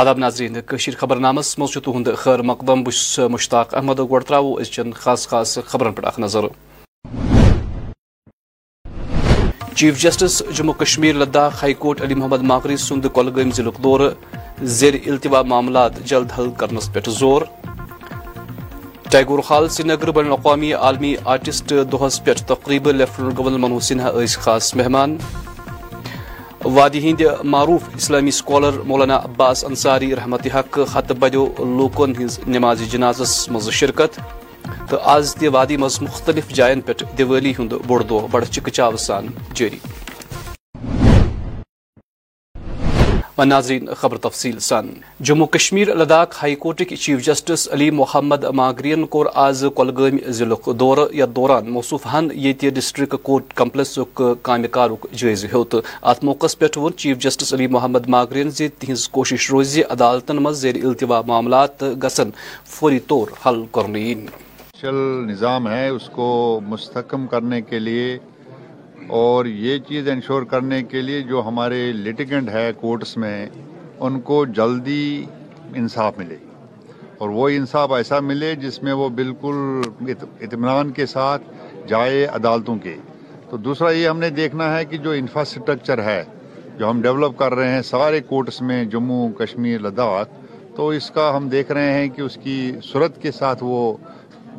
آداب ناظرین کشیر خبر نامس مز تہد خیر مقدم بس مشتاق احمد گڑ ترو ازچن خاص خاص خبرن پہ اخ نظر. Chief justice Jammu Kashmir Ladakh, high court Ali Mohammad Magrey سند کولگام ضلع دور زیر التوا معاملات جلد حل کرنس پہ زور. ٹیگور ہال سری نگر بین الاقوامی عالمی آرٹسٹ دہس پہ تقریب لیفٹنٹ گورنر منوج سنہا خاص مہمان. وادی ہند معروف اسلامی سکالر مولانا عباس انصاری رحمت حق خط بدو لوکن ہز نماز جنازس مز شرکت، تو آز تہ وادی مز مختلف جائن پہ دیوالی ہند بوڑ دہ بڑ چکچاو سان جاری و ناظرین، خبر تفصیل سان۔ جموں کشمیر، لداخ ہائی کورٹک چیف جسٹس علی محمد ماگرین کور آز کولگام ضلع دور یتھ دوران موصوفہن یہ ڈسٹرکٹ کورٹ کمپلیکسک کامہ کارک جائزہ ہیوت۔ ات موقع پہ وون چیف جسٹس علی محمد ماگرین زِ تہذ کوشش روز عدالتن مز زیر التوا معاملات گسن فوری طور حل کرنے نظام ہے، اس کو مستحکم کرنے کے لیے اور یہ چیز انشور کرنے کے لیے جو ہمارے لٹیگنٹ ہے کورٹس میں، ان کو جلدی انصاف ملے۔ اور وہ انصاف ایسا ملے جس میں وہ بالکل اطمینان کے ساتھ جائے عدالتوں کے۔ تو دوسرا یہ ہم نے دیکھنا ہے کہ جو انفراسٹرکچر ہے، جو ہم ڈیولپ کر رہے ہیں سارے کورٹس میں، جموں، کشمیر، لداخ، تو اس کا ہم دیکھ رہے ہیں کہ اس کی صورت کے ساتھ وہ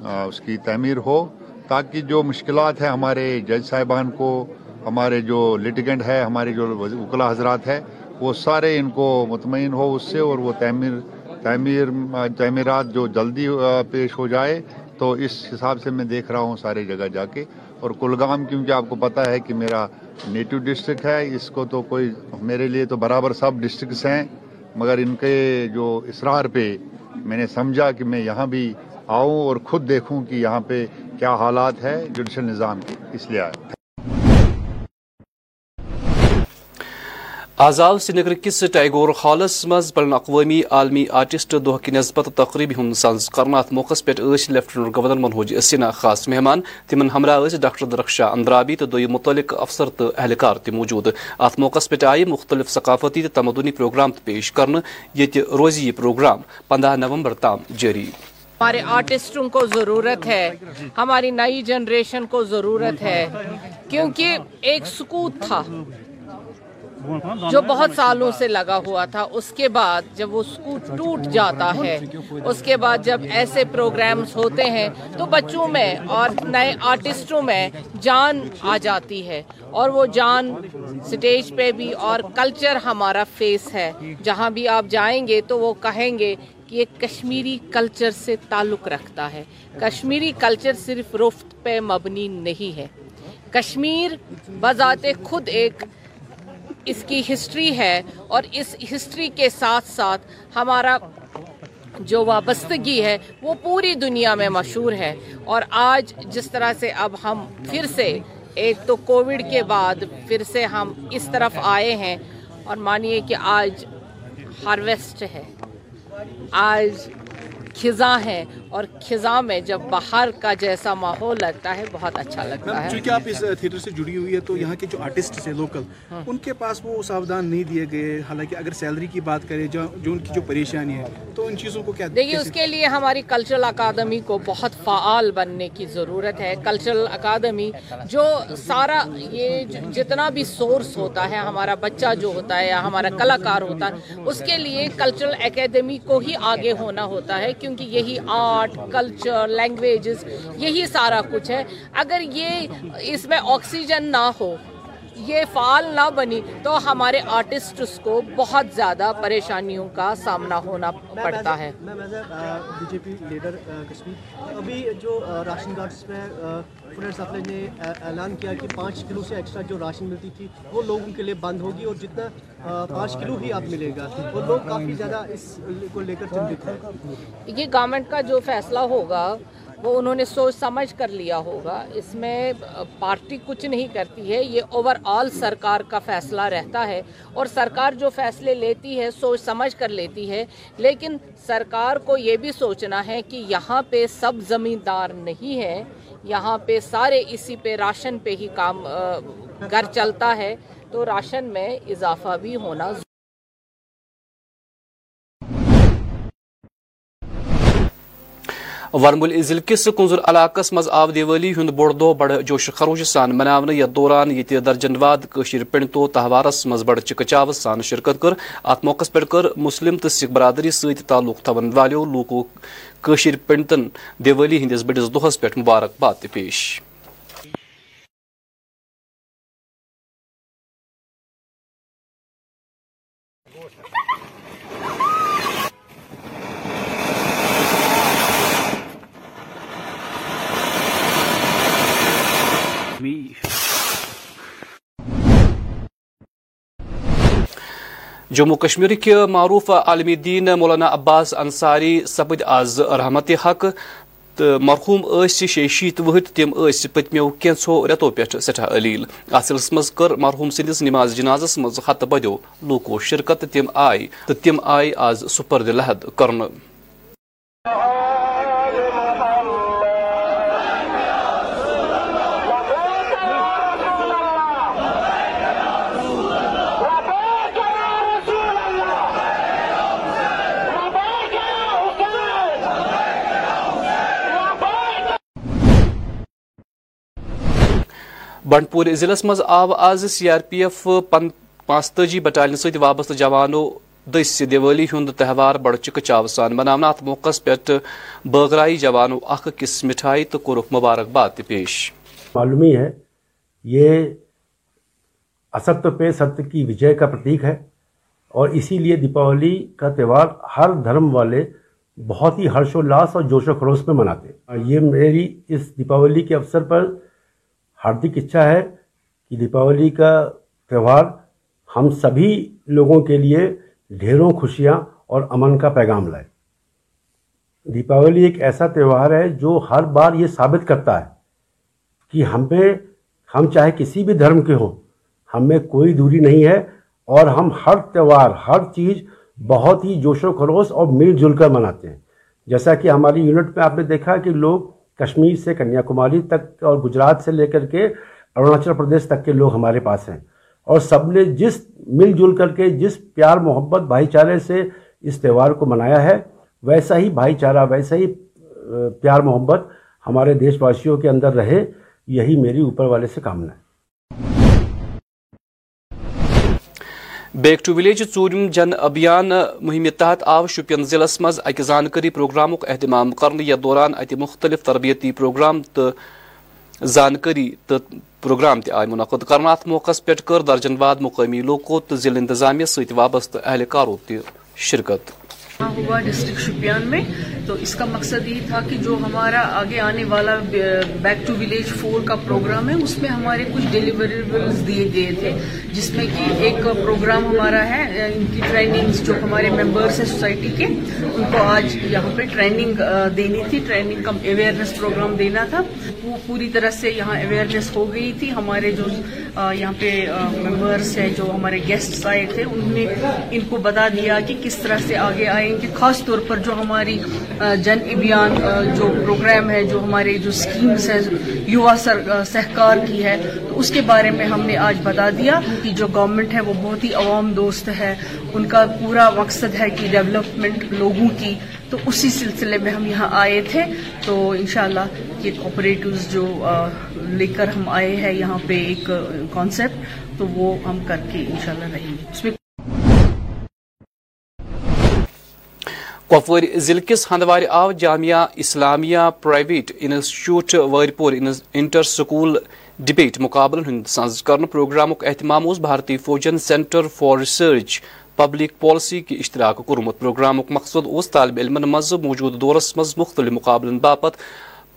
اس کی تعمیر ہو۔ تاکہ جو مشکلات ہیں ہمارے جج صاحبان کو، ہمارے جو لٹیگنٹ ہے، ہمارے جو وکلا حضرات ہے وہ سارے ان کو مطمئن ہو اس سے اور وہ تعمیر تعمیر، تعمیرات جو جلدی پیش ہو جائے تو اس حساب سے میں دیکھ رہا ہوں سارے جگہ جا کے۔ اور کلگام، کیونکہ آپ کو پتہ ہے کہ میرا نیٹو ڈسٹرکٹ ہے، اس کو تو کوئی، میرے لیے تو برابر سب ڈسٹرکٹس ہیں، مگر ان کے جو اصرار پہ میں نے سمجھا کہ میں یہاں بھی آؤں اور خود دیکھوں کہ یہاں پہ کیا حالات ہے جوڈیشل نظام کے اس لیے آیا آزاد سری نگر کس ٹیگور ہالس مز بین الاقوامی عالمی آرٹسٹ دہ کہ نسبت تقریب ہند سنز کرنا ات موقع پہ لیفٹنٹ گورنر منہوج سنہا خاص مہمان، تمن ہمراہ ڈاکٹر درخشا اندرابی تو دم متعلق افسر تو اہلکار تہ موجود۔ ات موقع پہ آئی مختلف ثقافتی تو تمدنی پروگرام پیش کرنے یہ روز یہ پروگرام پندہ نومبر تام جاری۔ ہمارے آرٹسٹوں کو ضرورت ہے، ہماری نئی جنریشن کو ضرورت ہے۔ کیونکہ ایک سکوت تھا، جو بہت سالوں سے لگا ہوا تھا۔ اس کے بعد جب وہ سکوت ٹوٹ جاتا ہے، اس کے بعد جب ایسے پروگرامز ہوتے ہیں، تو بچوں میں اور نئے آرٹسٹوں میں جان آ جاتی ہے۔ اور وہ جان سٹیج پہ بھی اور کلچر ہمارا فیس ہے۔ جہاں بھی آپ جائیں گے تو وہ کہیں گے کہ یہ کشمیری کلچر سے تعلق رکھتا ہے۔ کشمیری کلچر صرف رفت پہ مبنی نہیں ہے۔ کشمیر بذات خود ایک اس کی ہسٹری ہے اور اس ہسٹری کے ساتھ ساتھ ہمارا جو وابستگی ہے وہ پوری دنیا میں مشہور ہے۔ اور آج جس طرح سے اب ہم پھر سے ایک تو کووڈ کے بعد پھر سے ہم اس طرف آئے ہیں اور مانیے کہ آج ہارویسٹ ہے۔ آج خزاں ہیں اور خزاں میں جب باہر کا جیسا ماحول لگتا ہے بہت اچھا لگتا ہے۔ چونکہ آپ اس تھیٹر سے جڑی ہوئی ہے تو یہاں کے جو آرٹسٹ تھے لوکل ان کے پاس وہ ساودھان نہیں دیے گئے۔ حالانکہ اگر سیلری کی بات کریں جو ان کی جو پریشانی ہے تو ان چیزوں کو کیا دیکھیے اس کے لیے ہماری کلچرل اکادمی کو بہت فعال بننے کی ضرورت ہے۔ کلچرل اکادمی جو سارا یہ جتنا بھی سورس ہوتا ہے ہمارا بچہ جو ہوتا ہے یا ہمارا کلاکار ہوتا ہے اس کے لیے کلچرل اکیڈمی کو ہی آگے ہونا ہوتا ہے کیونکہ یہی آرٹ کلچر لینگویجز یہی سارا کچھ ہے۔ اگر یہ اس میں آکسیجن نہ ہو یہ فعال نہ بنی تو ہمارے آرٹسٹس کو بہت زیادہ پریشانیوں کا سامنا ہونا پڑتا ہے۔ B J P leader Kashmir. ابھی جو راشن کارڈس میں سپلائی نے اعلان کیا کہ پانچ کلو سے ایکسٹرا جو راشن ملتی تھی وہ لوگوں کے لیے بند ہوگی اور جتنا پانچ کلو ہی اب ملے گا۔ اور لوگ کافی زیادہ اس کو لے کر چنتت ہیں۔ یہ گورنمنٹ کا جو فیصلہ ہوگا وہ انہوں نے سوچ سمجھ کر لیا ہوگا۔ اس میں پارٹی کچھ نہیں کرتی ہے، یہ اوور آل سرکار کا فیصلہ رہتا ہے۔ اور سرکار جو فیصلے لیتی ہے، سوچ سمجھ کر لیتی ہے۔ لیکن سرکار کو یہ بھی سوچنا ہے کہ یہاں پہ سب زمیندار نہیں ہے۔ یہاں پہ سارے اسی پہ راشن پہ ہی کام گھر چلتا ہے۔ تو راشن میں اضافہ بھی ہونا ورمل ضلع کس کنزر علاقہ مز آو دیوالی ہند بوڑ دہ بڑ جوش خروش سان مناونہ یتھ دوران یہ درجن واد پنڈتو تہوارس مز بڑ چکچاو سان شرکت کر ات موقع پہ کر مسلم تو سکھ برادری ست تعلق تھون والو لوکو پنڈتن دیوالی ہندس بڑس دہس پہ مبارکباد پیش جموں کشمیر کے معروف عالمی دین مولانا عباس انصاری سپد آز رحمت حق تو مرحوم ٲسۍ شیٚیہِ شیٖتھ وُہٕرۍ تِم ٲسۍ پٔتمیو کینٛژھو رٮ۪تو پٮ۪ٹھ سٮ۪ٹھاہ علیٖل۔ اَتھ سلسلس منٛز کٔر مرحوم سٕنٛدِس نماز جنازس منٛز ہتہٕ بٔدیو۔ لوٗکو شرکت تہٕ تِم آیہِ تہٕ تِم آز سُپرد لحد کرنہٕ بنڈپور ضلع مز آو آز سی آر پی ایف پانچتجی بٹالین ست وابستہ جوانو دس دیوالی ہند تہوار بڑ چکہ چاو سان مناونہ ات موقع پہ بغرائی جوانو اخ کس مٹھائی تو کورک مبارکباد پیش۔ معلوم ہے، یہ است پہ ست کی وجے کا پرتیک ہے اور اسی لیے دیپاولی کا تہوار ہر دھرم والے بہت ہی ہرش و لاس اور جوش و خروش میں مناتے ہیں۔ یہ میری اس دیپاولی کے اوسر پر ہاردک اچھا ہے کہ دیپاولی کا تہوار ہم سبھی لوگوں کے لیے ڈھیروں خوشیاں اور امن کا پیغام لائے۔ دیپاولی ایک ایسا تہوار ہے جو ہر بار یہ ثابت کرتا ہے کہ ہم پہ ہم چاہے کسی بھی دھرم کے ہوں، ہم میں کوئی دوری نہیں ہے اور ہم ہر تہوار، ہر چیز بہت ہی جوش و خروش اور مل جل کر مناتے ہیں۔ جیسا کہ ہماری یونٹ میں آپ نے دیکھا کہ لوگ کشمیر سے کنیا کماری تک اور گجرات سے لے کر کے اروناچل پردیش تک کے لوگ ہمارے پاس ہیں۔ اور سب نے جس مل جل کر کے جس پیار محبت بھائی چارے سے اس تہوار کو منایا ہے، ویسا ہی بھائی چارہ، ویسا ہی پیار محبت ہمارے دیش واسیوں کے اندر رہے، یہی میری اوپر والے سے کامنا ہے۔ بیک ٹو ولیج ژوٗرِم جن ابھیان مہم تحت آو شوپین ضلع مز اک زانکری پروگرامک اہتمام کرنے یتھ دوران ات مختلف تربیتی پروگرام تو زانکری تو پروگرام تہ آئی منعقد کرنا ات موقع پہ کر درجن واد مقامی لوکو تو ضلع انتظامیہ ست وابستہ اہلکارو تہ شرکت ہوا ڈسٹرکٹ شوپیان میں۔ تو اس کا مقصد یہ تھا کہ جو ہمارا آگے آنے والا بیک ٹو ولیج فور کا پروگرام ہے، اس میں ہمارے کچھ ڈیلیوریبلز دیے گئے تھے، جس میں کہ ایک پروگرام ہمارا ہے ان کی ٹریننگز جو ہمارے ممبرس ہیں سوسائٹی کے، ان کو آج یہاں پہ ٹریننگ دینی تھی ٹریننگ کا اویئرنیس پروگرام دینا تھا۔ وہ پوری طرح سے یہاں اویئرنیس ہو گئی تھی۔ ہمارے جو یہاں پہ ممبرس ہیں جو ہمارے گیسٹس آئے تھے انہوں نے ان کو بتا دیا کہ کس طرح سے آگے آئیں گے۔ خاص طور پر جو ہماری جن ابھیان جو پروگرام ہے، جو ہمارے جو اسکیمس ہیں یوا سہکار کی ہے، تو اس کے بارے میں ہم نے آج بتا دیا کہ جو گورنمنٹ ہے، وہ بہت ہی عوام دوست ہے۔ ان کا پورا مقصد ہے کہ ڈیولپمنٹ لوگوں کی تو اسی سلسلے میں ہم یہاں آئے تھے۔ تو انشاءاللہ یہ کوپریٹوز جو لے کر ہم آئے ہیں یہاں پہ ایک کانسیپٹ تو وہ ہم کر کے انشاءاللہ رہیں گے۔ اس میں ضلع کس ہندوار آو جامعہ اسلامیہ پرائیویٹ انسٹیٹیوٹ وارپور انٹر سکول ڈبیٹ مقابلن ہند ساز کرن پروگرامک اہتمام اس بھارتی فوجن centre for research public policy کی اشتراک کورمت پروگرامک مقصد اس طالب علمن مز موجود دورس مز مختلف مقابلن باپت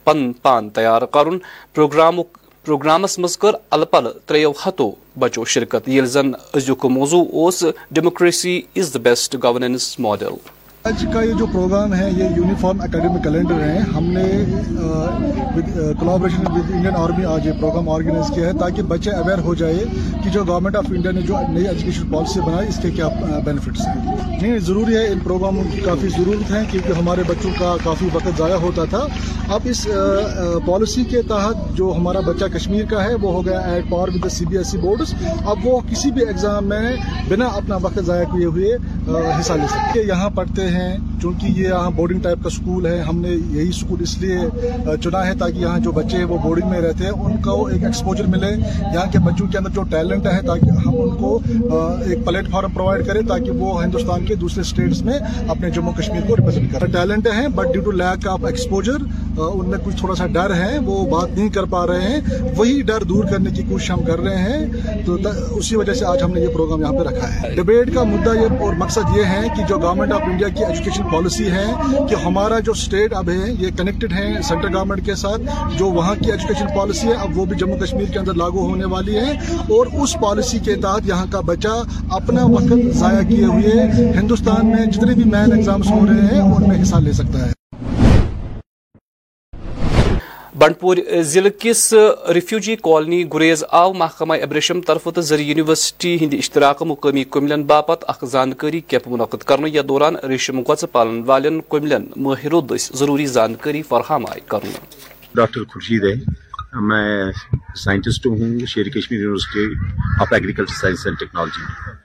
پن پان تیار کرن پروگرام پروگرامس مز کر الپل تریو ہتو بچو شرکت یل زن ازیک موضوع اس democracy is the best governance model آج کا یہ جو پروگرام ہے، یہ یونیفارم اکیڈمک کیلنڈر ہے۔ ہم نے کولابریشن ود انڈین آرمی آج یہ پروگرام آرگنائز کیا ہے تاکہ بچے اویئر ہو جائے کہ جو گورنمنٹ آف انڈیا نے جو نئی ایجوکیشن پالیسی بنائی، اس کے کیا بینیفٹس ہیں۔ نہیں، ضروری ہے، ان پروگراموں کی کافی ضرورت ہے کیونکہ ہمارے بچوں کا کافی وقت ضائع ہوتا تھا۔ اب اس پالیسی کے تحت جو ہمارا بچہ کشمیر کا ہے، وہ ہو گیا at par with C B S E boards اب وہ کسی بھی ایگزام میں بنا اپنا وقت ضائع کیے ہوئے حصہ لے سکتے یہاں پڑھتے ہیں ہیں، چونکہ یہ یہاں بورڈنگ ٹائپ کا اسکول ہے، ہم نے یہی اسکول اس لیے چنا ہے تاکہ یہاں جو بچے ہیں وہ بورڈنگ میں رہتے ہیں، ان کو ایک ایکسپوجر ملے، یہاں کے بچوں کے اندر جو ٹیلنٹ ہے تاکہ ہم ان کو ایک پلیٹ فارم پرووائڈ کریں تاکہ وہ ہندوستان کے دوسرے اسٹیٹس میں اپنے جموں کشمیر کو ریپرزینٹ کریں۔ ٹیلنٹ ہیں but due to lack of exposure ان میں کچھ تھوڑا سا ڈر ہے، وہ بات نہیں کر پا رہے ہیں۔ وہی ڈر دور کرنے کی کوشش ہم کر رہے ہیں۔ تو اسی وجہ سے آج ہم نے یہ پروگرام یہاں پہ رکھا ہے۔ ڈبیٹ کا مدعا یہ اور مقصد یہ ہے کہ جو گورنمنٹ آف انڈیا کی ایجوکیشن پالیسی ہے، کہ ہمارا جو اسٹیٹ اب ہے، یہ کنیکٹڈ ہے سینٹرل گورنمنٹ کے ساتھ، جو وہاں کی ایجوکیشن پالیسی ہے، اب وہ بھی جموں کشمیر کے اندر لاگو ہونے والی ہے۔ اور اس پالیسی کے تحت یہاں کا بچہ اپنا وقت ضائع کیے ہوئے ہندوستان میں جتنے بھی مین ایگزامس ہو رہے ہیں، ان میں حصہ لے سکتا ہے۔ بنڈپور ضلع کس ریفیوجی کالونی گریز آو محکمہ ابریشم طرف تو زر یونیورسٹی ہند اشتراک مقامی کملن باپت اخ زانکاری کیمپ منعقد کرنے یا دوران ریشم گوچ پالن والن کملن ماہرو دس ضروری زانکاری فراہم آئی کرنا ڈاکٹر خورشید ہے، میں سائنٹسٹ ہوں Sher Kashmir university of agriculture science and technology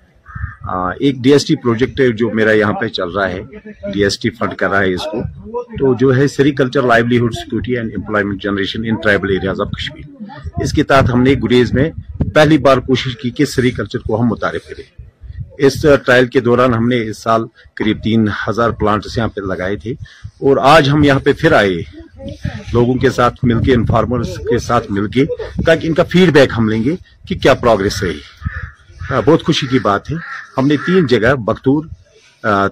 ایک ڈی ایس ٹی پروجیکٹ ہے جو میرا یہاں پہ چل رہا ہے ڈی ایس ٹی فنڈ کر رہا ہے اس کو۔ تو جو ہے sericulture livelihood security and employment generation in tribal areas of Kashmir اس کے تحت ہم نے گریز میں پہلی بار کوشش کی کہ سیریکلچر کو ہم متعارف کریں۔ اس ٹرائل کے دوران ہم نے اس سال قریب تین ہزار پلانٹس یہاں پہ لگائے تھے۔ اور آج ہم یہاں پہ پھر آئے لوگوں کے ساتھ مل کے انفارمرز کے ساتھ مل کے، تاکہ ان کا فیڈ بیک ہم لیں گے کہ کیا پروگرس رہی۔ ہاں، بہت خوشی کی بات ہے۔ ہم نے تین جگہ بکتور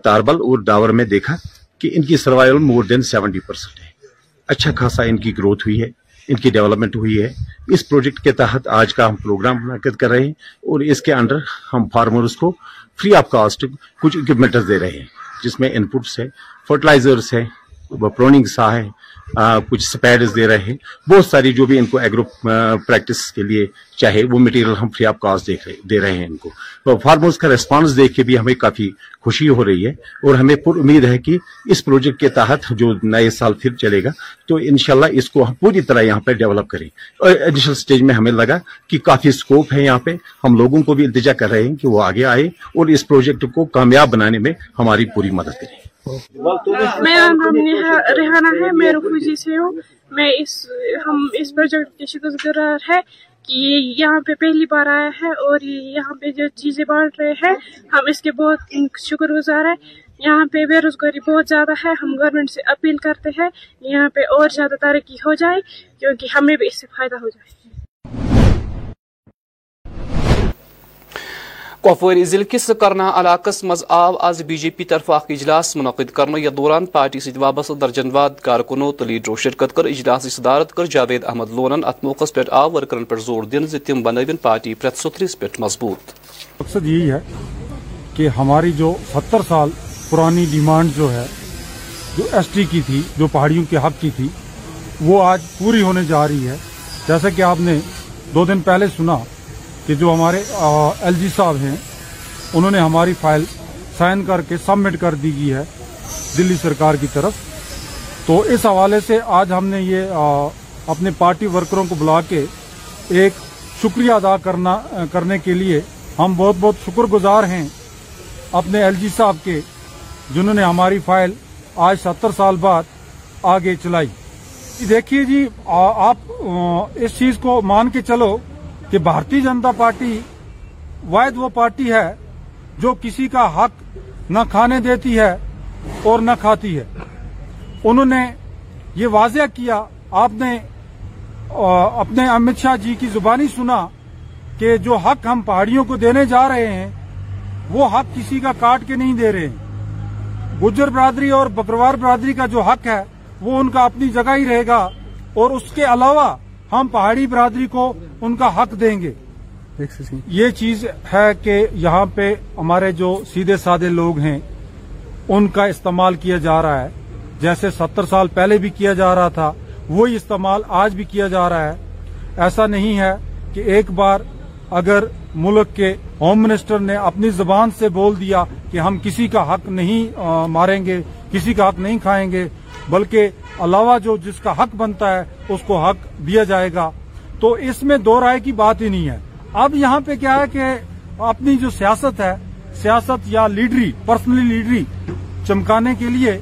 تاربل اور ڈاور میں دیکھا کہ ان کی survival more than seventy percent ہے۔ اچھا خاصا ان کی گروتھ ہوئی ہے، ان کی ڈیولپمنٹ ہوئی ہے۔ اس پروجیکٹ کے تحت آج کا ہم پروگرام منعقد کر رہے ہیں اور اس کے انڈر ہم فارمرز کو فری آف کاسٹ کچھ اکوپمنٹس دے رہے ہیں، جس میں ان پٹس ہیں فرٹیلائزرس ہیں پروننگ سا ہے کچھ سپیڈز دے رہے ہیں۔ بہت ساری جو بھی ان کو ایگرو پریکٹس کے لیے چاہے وہ مٹیریل ہم فری آف کاسٹ دے رہے ہیں ان کو۔ فارمرز کا ریسپانس دیکھ کے بھی ہمیں کافی خوشی ہو رہی ہے اور ہمیں پر امید ہے کہ اس پروجیکٹ کے تحت جو نئے سال پھر چلے گا، تو انشاءاللہ اس کو ہم پوری طرح یہاں پہ ڈیولپ کریں۔ اور انیشل سٹیج میں ہمیں لگا کہ کافی سکوپ ہے یہاں پہ۔ ہم لوگوں کو بھی التجا کر رہے ہیں کہ وہ آگے آئے اور اس پروجیکٹ کو کامیاب بنانے میں ہماری پوری مدد کریں۔ میرا نام ریحانہ ہے، میں رفوجی سے ہوں۔ میں اس ہم اس پروجیکٹ کے شکر گزار ہے کہ یہ یہاں پہ پہلی بار آیا ہے اور یہاں پہ جو چیزیں بانٹ رہے ہیں، ہم اس کے بہت شکر گزار ہیں۔ یہاں پہ بے روزگاری بہت زیادہ ہے، ہم گورنمنٹ سے اپیل کرتے ہیں یہاں پہ اور زیادہ ترقی ہو جائے، کیونکہ ہمیں بھی اس سے فائدہ ہو جائے۔ کپواری ضلع کس کرنا علاقس مز آو آز بی جے پی طرف اخ اجلاس منعقد کرنا، یا دوران پارٹی ست وابستہ درجن واد کارکنو تو لیڈروں شرکت کر، اجلاس صدارت کر، جاوید احمد لونن ات موقع پہ آو، ورکرن پہ زور دن زِ تم بنوین پارٹی پریت ستھرس پہ مضبوط۔ مقصد یہی ہے کہ ہماری جو ستر سال پرانی ڈیمانڈ جو ہے، جو ایس ٹی کی تھی، جو پہاڑیوں کے حق کی تھی، وہ آج پوری ہونے جا رہی ہے۔ جیسا کہ آپ نے دو دن پہلے سنا کہ جو ہمارے ایل جی صاحب ہیں، انہوں نے ہماری فائل سائن کر کے سبمٹ کر دی گئی ہے دلی سرکار کی طرف۔ تو اس حوالے سے آج ہم نے یہ اپنے پارٹی ورکروں کو بلا کے ایک شکریہ ادا کرنا، کرنے کے لیے ہم بہت بہت شکر گزار ہیں اپنے ایل جی صاحب کے، جنہوں نے ہماری فائل آج ستر سال بعد آگے چلائی۔ جی دیکھیے جی آپ اس چیز کو مان کے چلو۔ کہ بھارتی جنتا پارٹی واحد وہ پارٹی ہے جو کسی کا حق نہ کھانے دیتی ہے اور نہ کھاتی ہے۔ انہوں نے یہ واضح کیا، آپ نے اپنے امت شاہ جی کی زبانی سنا کہ جو حق ہم پہاڑیوں کو دینے جا رہے ہیں، وہ حق کسی کا کاٹ کے نہیں دے رہے ہیں۔ گجر برادری اور بکروار برادری کا جو حق ہے، وہ ان کا اپنی جگہ ہی رہے گا اور اس کے علاوہ ہم پہاڑی برادری کو ان کا حق دیں گے۔ یہ چیز ہے کہ یہاں پہ ہمارے جو سیدھے سادے لوگ ہیں ان کا استعمال کیا جا رہا ہے۔ جیسے ستر سال پہلے بھی کیا جا رہا تھا وہی استعمال آج بھی کیا جا رہا ہے۔ ایسا نہیں ہے کہ ایک بار اگر ملک کے ہوم منسٹر نے اپنی زبان سے بول دیا کہ ہم کسی کا حق نہیں ماریں گے کسی کا حق نہیں کھائیں گے بلکہ علاوہ جو جس کا حق بنتا ہے، اس کو حق دیا جائے گا۔ تو اس میں دو رائے کی بات ہی نہیں ہے۔ اب یہاں پہ کیا ہے کہ اپنی جو سیاست ہے، سیاست یا لیڈری، پرسنلی لیڈری چمکانے کے لیے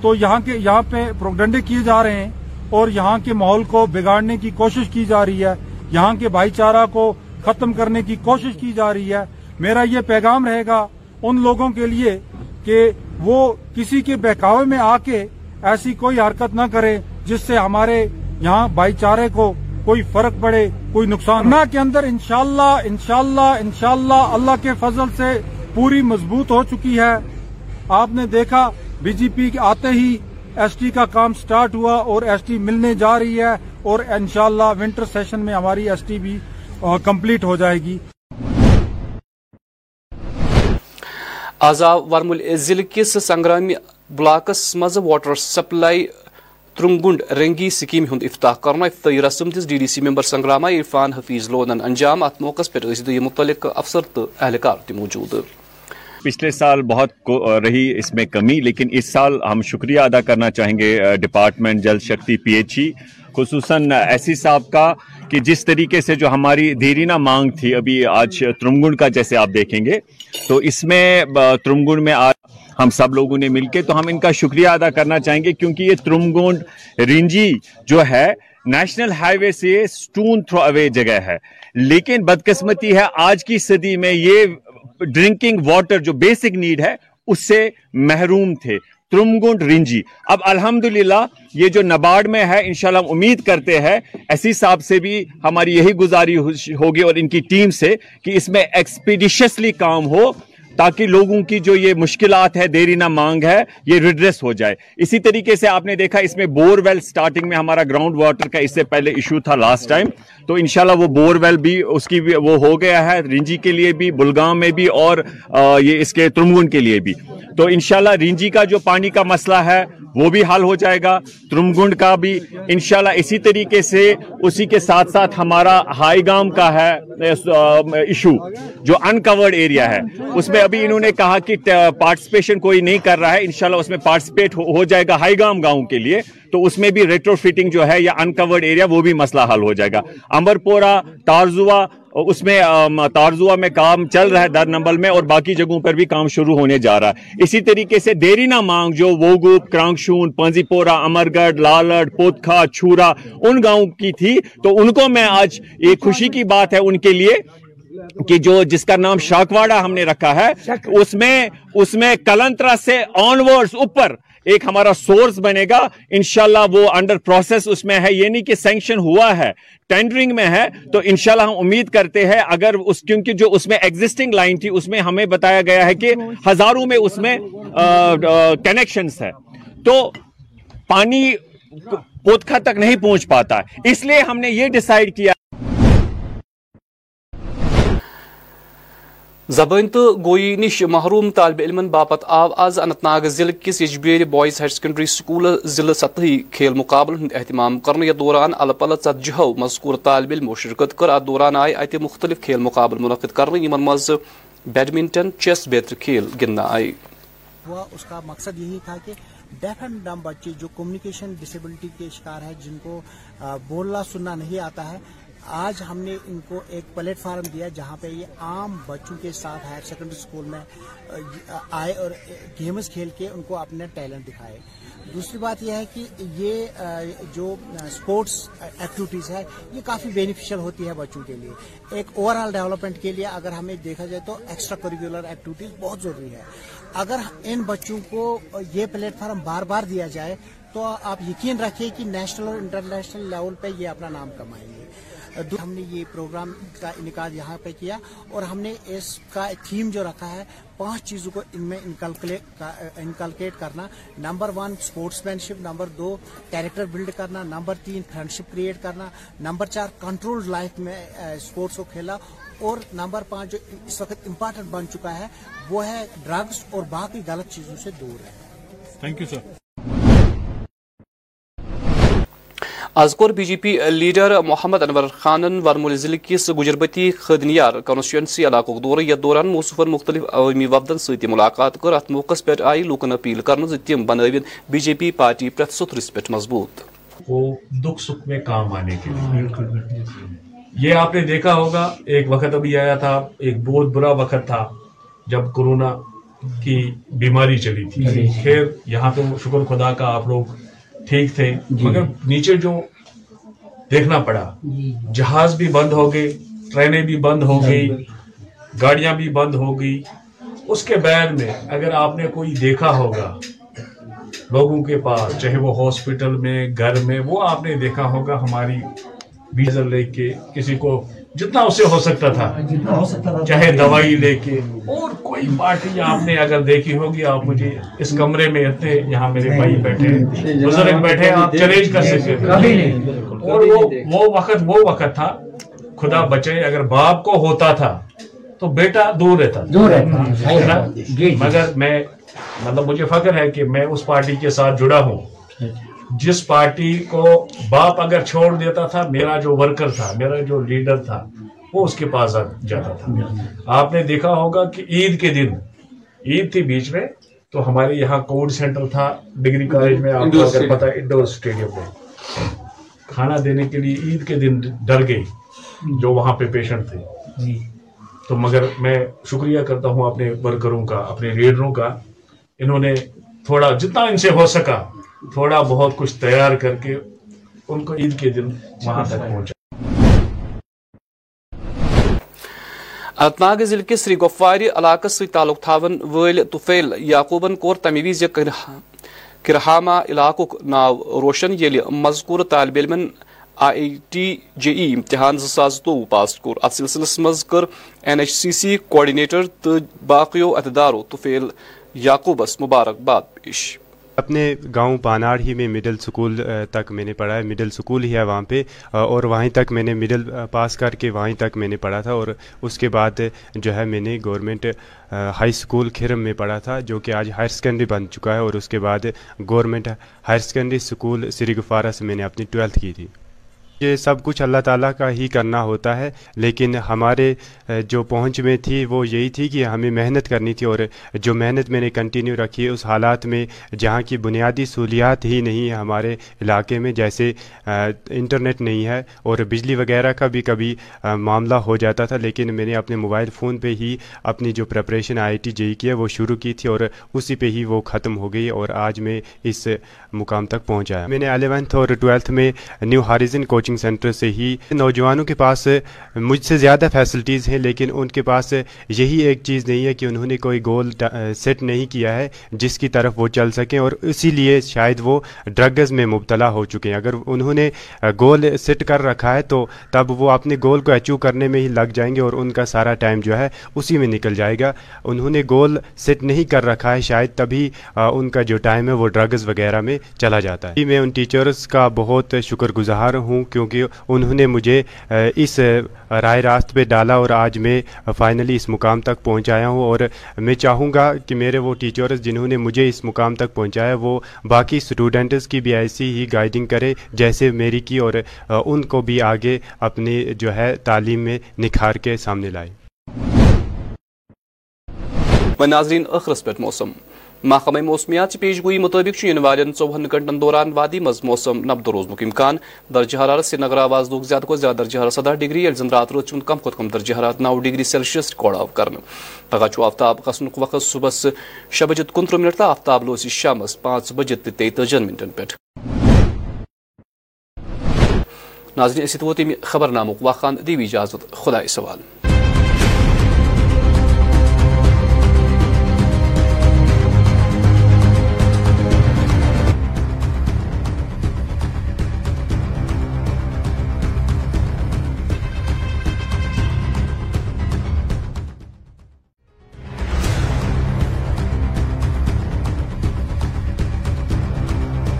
تو یہاں کے، یہاں پہ پروگنڈے کیے جا رہے ہیں اور یہاں کے ماحول کو بگاڑنے کی کوشش کی جا رہی ہے۔ یہاں کے بھائی چارہ کو ختم کرنے کی کوشش کی جا رہی ہے۔ میرا یہ پیغام رہے گا ان لوگوں کے لیے کہ وہ کسی کے بہکاوے میں آ کے ایسی کوئی حرکت نہ کرے جس سے ہمارے یہاں بھائی چارے کو کوئی فرق پڑے کوئی نقصان نہ کے اندر انشاءاللہ انشاءاللہ انشاءاللہ اللہ کے فضل سے پوری مضبوط ہو چکی ہے۔ آپ نے دیکھا بی جے جی پی آتے ہی ایس ٹی کا کام سٹارٹ ہوا اور ایس ٹی ملنے جا رہی ہے اور انشاءاللہ ونٹر سیشن میں ہماری ایس ٹی بھی کمپلیٹ ہو جائے گی۔ آزا ورمل ضلع کس سنگرامی بلاکس مز واٹر سپلائی ترنگنڈ رنگی سکیم ہند افتاح کرنا افتتاحی رسم دس D D C member Sangrama Irfan Hafeez لونن انجام۔ ات موقع پہ متعلق افسر تو اہلکار تہ موجود۔ پچھلے سال بہت رہی اس میں کمی، لیکن اس سال ہم شکریہ ادا کرنا چاہیں گے department Jal Shakti P H E, خصوصاً ایسی صاحب کا، کہ جس طریقے سے جو ہماری دھیرینا مانگ تھی، ابھی آج ترمگنڈ کا جیسے آپ دیکھیں گے، تو اس میں ترمگن میں آج ہم سب لوگوں نے مل کے، تو ہم ان کا شکریہ ادا کرنا چاہیں گے، کیونکہ یہ ترمگونڈ رینجی جو ہے، نیشنل ہائی وے سے سٹون تھرو اوے جگہ ہے۔ لیکن بدقسمتی ہے، آج کی صدی میں یہ ڈرنکنگ واٹر جو بیسک نیڈ ہے، اس سے محروم تھے۔ ترمگنڈ رنجی۔ اب الحمدللہ، یہ جو نبارڈ میں ہے، انشاءاللہ ہم امید کرتے ہیں، ایسی صاحب سے بھی ہماری یہی گزاری ہوگی اور ان کی ٹیم سے، کہ اس میں ایکسپیڈیشسلی کام ہو۔ تاکہ لوگوں کی جو یہ مشکلات ہے، دیری نہ مانگ ہے، یہ ریڈریس ہو جائے۔ اسی طریقے سے آپ نے دیکھا، اس میں بور ویل سٹارٹنگ میں ہمارا گراؤنڈ واٹر کا اس سے پہلے ایشو تھا لاسٹ ٹائم تو انشاءاللہ وہ بور ویل بھی، اس کی بھی وہ ہو گیا ہے۔ رنجی کے لیے بھی، بلگام میں بھی اور یہ اس کے ترمگن کے لیے بھی۔ تو انشاءاللہ رنجی کا جو پانی کا مسئلہ ہے، وہ بھی حل ہو جائے گا۔ ترمگنڈ کا بھی۔ انشاءاللہ اسی طریقے سے اسی کے ساتھ ساتھ ہمارا ہائی گام کا ہے ایشو جو انکورڈ ایریا ہے۔ اس میں ابھی انہوں نے کہا کہ پارٹسپیشن کوئی نہیں کر رہا ہے، انشاءاللہ اس میں پارٹسپیٹ ہو جائے گا ہائی گام گاؤں کے لیے، تو اس میں بھی ریٹرو فٹنگ جو ہے یا انکورڈ ایریا وہ بھی مسئلہ حل ہو جائے گا۔ امبر پورا تارزوا، اس میں تارزوا میں کام چل رہا ہے در نمبل میں اور باقی جگہوں پر بھی کام شروع ہونے جا رہا ہے۔ اسی طریقے سے دیری نہ مانگ جو ووگوپ، کرانگشون پنزی پورا امرگڑھ، لالڑ، پوتکھا، چھورا، ان گاؤں کی تھی، تو ان کو میں آج یہ خوشی کی بات ہے ان کے لیے کہ جو جس کا نام شاکواڑا ہم نے رکھا ہے اس میں اس میں کلنترا سے آن ورڈز اوپر ایک ہمارا سورس بنے گا۔ انشاءاللہ وہ انڈر پروسیس اس میں ہے۔ یہ نہیں کہ سینکشن ہوا ہے ٹینڈرنگ میں ہے۔ تو انشاءاللہ ہم امید کرتے ہیں اگر اس کیونکہ جو اس میں ایگزسٹنگ لائن تھی اس میں ہمیں بتایا گیا ہے کہ ہزاروں میں اس میں کنیکشنز ہے۔ تو پانی پوتکھا تک نہیں پہنچ پاتا۔ اس لیے ہم نے یہ ڈیسائیڈ کیا۔ زبان تو گوئی نش محروم طالب علم باپت آو آز انت ناگ ضلع کس یجبیر بوائز ہایر سیکنڈری سکول ضلع سطحی کھیل مقابل ہند اہتمام کرنے یتھ دوران الہ پلہ ژتجہو مذکور طالب علم شرکت کر ات دوران آئے اتہ مختلف کھیل مقابل منعقد کرنے یمن مز بیڈمنٹن، چیس بیتر کھیل گندنا آئے اس کا مقصد یہی تھا کہ ڈیف اینڈ ڈم بچے جو کمیونیکیشن ڈسیبلٹی کے شکار ہے جن کو بولنا سننا نہیں آتا ہے آج ہم نے ان کو ایک پلیٹ فارم دیا جہاں پہ یہ عام بچوں کے ساتھ ہائر سیکنڈری اسکول میں آئے اور گیمز کھیل کے ان کو اپنے ٹیلنٹ دکھائے۔ دوسری بات یہ ہے کہ یہ جو اسپورٹس ایکٹیویٹیز ہے، یہ کافی بینیفیشل ہوتی ہے بچوں کے لیے۔ ایک اوور آل ڈیولپمنٹ کے لیے اگر ہمیں دیکھا جائے تو ایکسٹرا کریکولر ایکٹیویٹیز بہت ضروری ہے۔ اگر ان بچوں کو یہ پلیٹ فارم بار بار دیا جائے تو آپ یقین رکھیے کہ نیشنل اور انٹرنیشنل لیول پہ یہ اپنا نام کمائیں گے۔ ہم نے یہ پروگرام کا انعقاد یہاں پہ کیا اور ہم نے اس کا تھیم جو رکھا ہے، پانچ چیزوں کو ان میں انکلکیٹ کرنا۔ Number one sportsmanship number دو، کیریکٹر بلڈ کرنا، نمبر تین، فرینڈشپ کریٹ کرنا، نمبر چار کنٹرول لائف میں اسپورٹس کو کھیلا اور نمبر پانچ، جو اس وقت امپارٹنٹ بن چکا ہے، وہ ہے ڈرگس اور باقی غلط چیزوں سے دور ہے تھینک یو سر آز کور B J P leader Mohammad انور خانن ورمول ضلع کس گجربتی خدنیار کانسٹیچوئنسی علاقہ دورہ یتھ دوران موصوفن مختلف عوامی وفدن ست ملاقات کر ات موقع پہ آئی لوکن اپیل کرنے تم بنوین بی جے پی پارٹی پریت سترس پہ مضبوط۔ وہ دکھ سکھ میں کام آنے کے لیے۔ یہ آپ نے دیکھا ہوگا ایک وقت ابھی آیا تھا ایک بہت برا وقت تھا جب کورونا کی بیماری چلی تھی۔ خیر یہاں تو شکر خدا کا آپ لوگ ٹھیک تھے مگر نیچے جو دیکھنا پڑا جہاز بھی بند ہو گئے ٹرینیں بھی بند ہو گئی گاڑیاں بھی بند ہو گئی اس کے بعد میں اگر آپ نے کوئی دیکھا ہوگا لوگوں کے پاس چاہے وہ ہاسپٹل میں گھر میں وہ آپ نے دیکھا ہوگا ہماری ویزر لے کے کسی کو جتنا اسے ہو سکتا تھا چاہے دوائی لے کے اور کوئی پارٹی آپ نے اگر دیکھی ہوگی آپ مجھے اس کمرے میں اتنے یہاں میرے بھائی بیٹھے بزرگ بیٹھے آپ چیلنج کر سکتے تھے۔ اور وہ وہ وقت وہ وقت تھا خدا بچے اگر باپ کو ہوتا تھا تو بیٹا دور رہتا تھا۔ مگر میں مطلب مجھے فخر ہے کہ میں اس پارٹی کے ساتھ جڑا ہوں۔ جس پارٹی کو باپ اگر چھوڑ دیتا تھا میرا جو ورکر تھا میرا جو لیڈر تھا وہ اس کے پاس جاتا تھا۔ آپ نے دیکھا ہوگا کہ عید کے دن عید تھی بیچ میں تو ہمارے یہاں کوڈ سینٹر تھا ڈگری کالج میں آپ کو اگر پتا انڈور اسٹیڈیم میں۔ کھانا دینے کے لیے عید کے دن ڈر گئی جو وہاں پہ پیشنٹ تھے۔ تو مگر میں شکریہ کرتا ہوں اپنے ورکروں کا اپنے لیڈروں کا۔ انہوں نے تھوڑا جتنا ان سے ہو سکا تھوڑا بہت کچھ تیار کر کے ان کو عید کے دن وہاں تک پہنچا۔ اننت ناگ ضلع کس سری گفوار علاقہ ست تعلق تھاون ول طفیل یعقوبن کور تمہ وز کرہامہ علاقہ ناو روشن یل مذکور طالب علم آئی ٹی جے ای امتحان زٕ ساس زٕتووُہ پاس کوٚر۔ اتھ سلسلس منٛز کٔر N H C C coordinator تہٕ باقیو عہدیدارو طفیل یعقوبس مبارکباد پیش۔ اپنے گاؤں پاناڑ ہی میں مڈل سکول تک میں نے پڑھا ہے۔ مڈل سکول ہی ہے وہاں پہ۔ اور وہیں تک میں نے مڈل پاس کر کے وہیں تک میں نے پڑھا تھا۔ اور اس کے بعد جو ہے میں نے گورنمنٹ ہائی اسکول کھرم میں پڑھا تھا، جو کہ آج ہائر سیکنڈری بن چکا ہے۔ اور اس کے بعد government higher secondary school Srigufwara سے میں نے اپنی ٹویلتھ کی تھی۔ یہ سب کچھ اللہ تعالیٰ کا ہی کرنا ہوتا ہے، لیکن ہمارے جو پہنچ میں تھی، وہ یہی تھی کہ ہمیں محنت کرنی تھی اور جو محنت میں نے کنٹینیو رکھی، اس حالات میں جہاں کی بنیادی سہولیات ہی نہیں ہے ہمارے علاقے میں، جیسے انٹرنیٹ نہیں ہے اور بجلی وغیرہ کا بھی کبھی معاملہ ہو جاتا تھا، لیکن میں نے اپنے موبائل فون پہ ہی اپنی جو پریپریشن آئی ٹی جے کی ہے، وہ شروع کی تھی اور اسی پہ ہی وہ ختم ہو گئی اور آج میں اس مقام تک پہنچا ہے۔ میں نے الیونتھ اور ٹویلتھ میں new horizon coaching coaching centre سے ہی نوجوانوں کے پاس مجھ سے زیادہ فیسلٹیز ہیں، لیکن ان کے پاس یہی ایک چیز نہیں ہے کہ انہوں نے کوئی گول سیٹ نہیں کیا ہے جس کی طرف وہ چل سکیں، اور اسی لیے شاید وہ ڈرگز میں مبتلا ہو چکے ہیں۔ اگر انہوں نے گول سیٹ کر رکھا ہے تو تب وہ اپنے گول کو اچیو کرنے میں ہی لگ جائیں گے، اور ان کا سارا ٹائم جو ہے اسی میں نکل جائے گا۔ انہوں نے گول سیٹ نہیں کر رکھا ہے، شاید تبھی ان کا جو ٹائم ہے وہ ڈرگز وغیرہ میں چلا جاتا ہے۔ میں ان ٹیچرز کا بہت شکر گزار ہوں کیونکہ انہوں نے مجھے اس رائے راست پہ ڈالا اور آج میں فائنلی اس مقام تک پہنچایا ہوں اور میں چاہوں گا کہ میرے وہ ٹیچرز جنہوں نے مجھے اس مقام تک پہنچایا، وہ باقی اسٹوڈنٹس کی بھی ایسی ہی گائیڈنگ کرے جیسے میری کی اور ان کو بھی آگے اپنی جو ہے تعلیم میں نکھار کے سامنے لائے۔ ناظرین پہ موسم۔ محکمہ موسمیات پیش گوئی مطابق ان ژوہن گنٹن دوران وادی مز موسم نبد روزن امکان درجہ حرارت سری نگر آواز لوگ زیادہ کو زیادہ درجہ حرارت سدہ ڈگری یل زن رات روز کم کھت کم درجہ حرارت نو ڈگری سیلسیس ریکارڈ آو کر پگہ آفتاب کھسن وقت صبح شے بجے کنترہ منٹ تو آفتاب لوس شام پانچ بجے تیتجن منٹن پہ ناظرین، اسی ووت خبر نامک واقع دیو اجازت خدا سوال۔